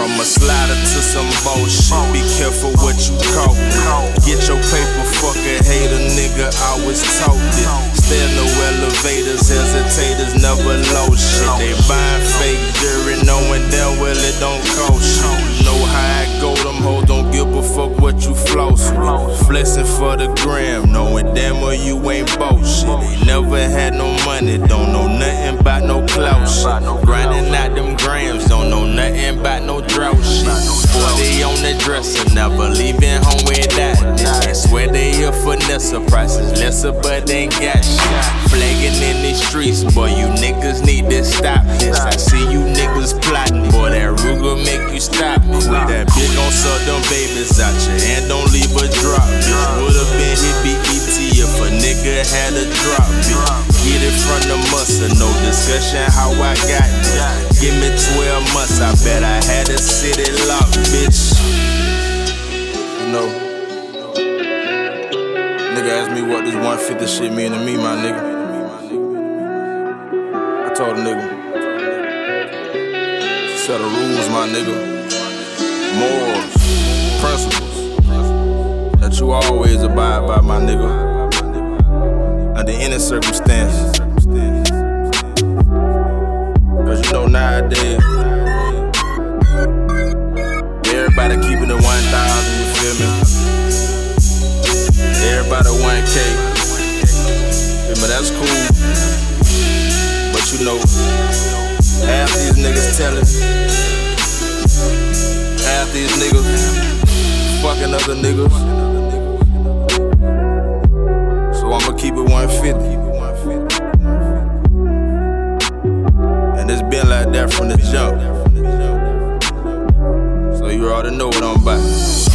From a slider to some bullshit, be careful what you call Get your paper, fuck a hater, nigga, I always told it. Stay no elevators, hesitators, never low shit. They buying fake jewelry, knowing damn well it don't cost shit. Know how I go, them hoes don't give a fuck what you floss. Flexing for the gram, knowing damn well you ain't bullshit. They never had no money, don't know nothing never leaving home without this. I swear they here for Nessa prices, lesser but they ain't got shit. Flagging in the streets, boy, you niggas need to stop this. I see you niggas plotting, boy, that Ruger make you stop. Quit that bitch gon' suck them babies out you and don't leave a drop, bitch. Would've been hit BET if a nigga had a drop, bitch. Get it from the muscle, no discussion how I got this. What this 150 shit mean to me, my nigga. I told a nigga, set of rules, my nigga. Morals, principles that you always abide by, But you know, half these niggas telling, half these niggas fucking other niggas. So I'ma keep it 150. And it's been like that from the jump. So you already know what I'm about.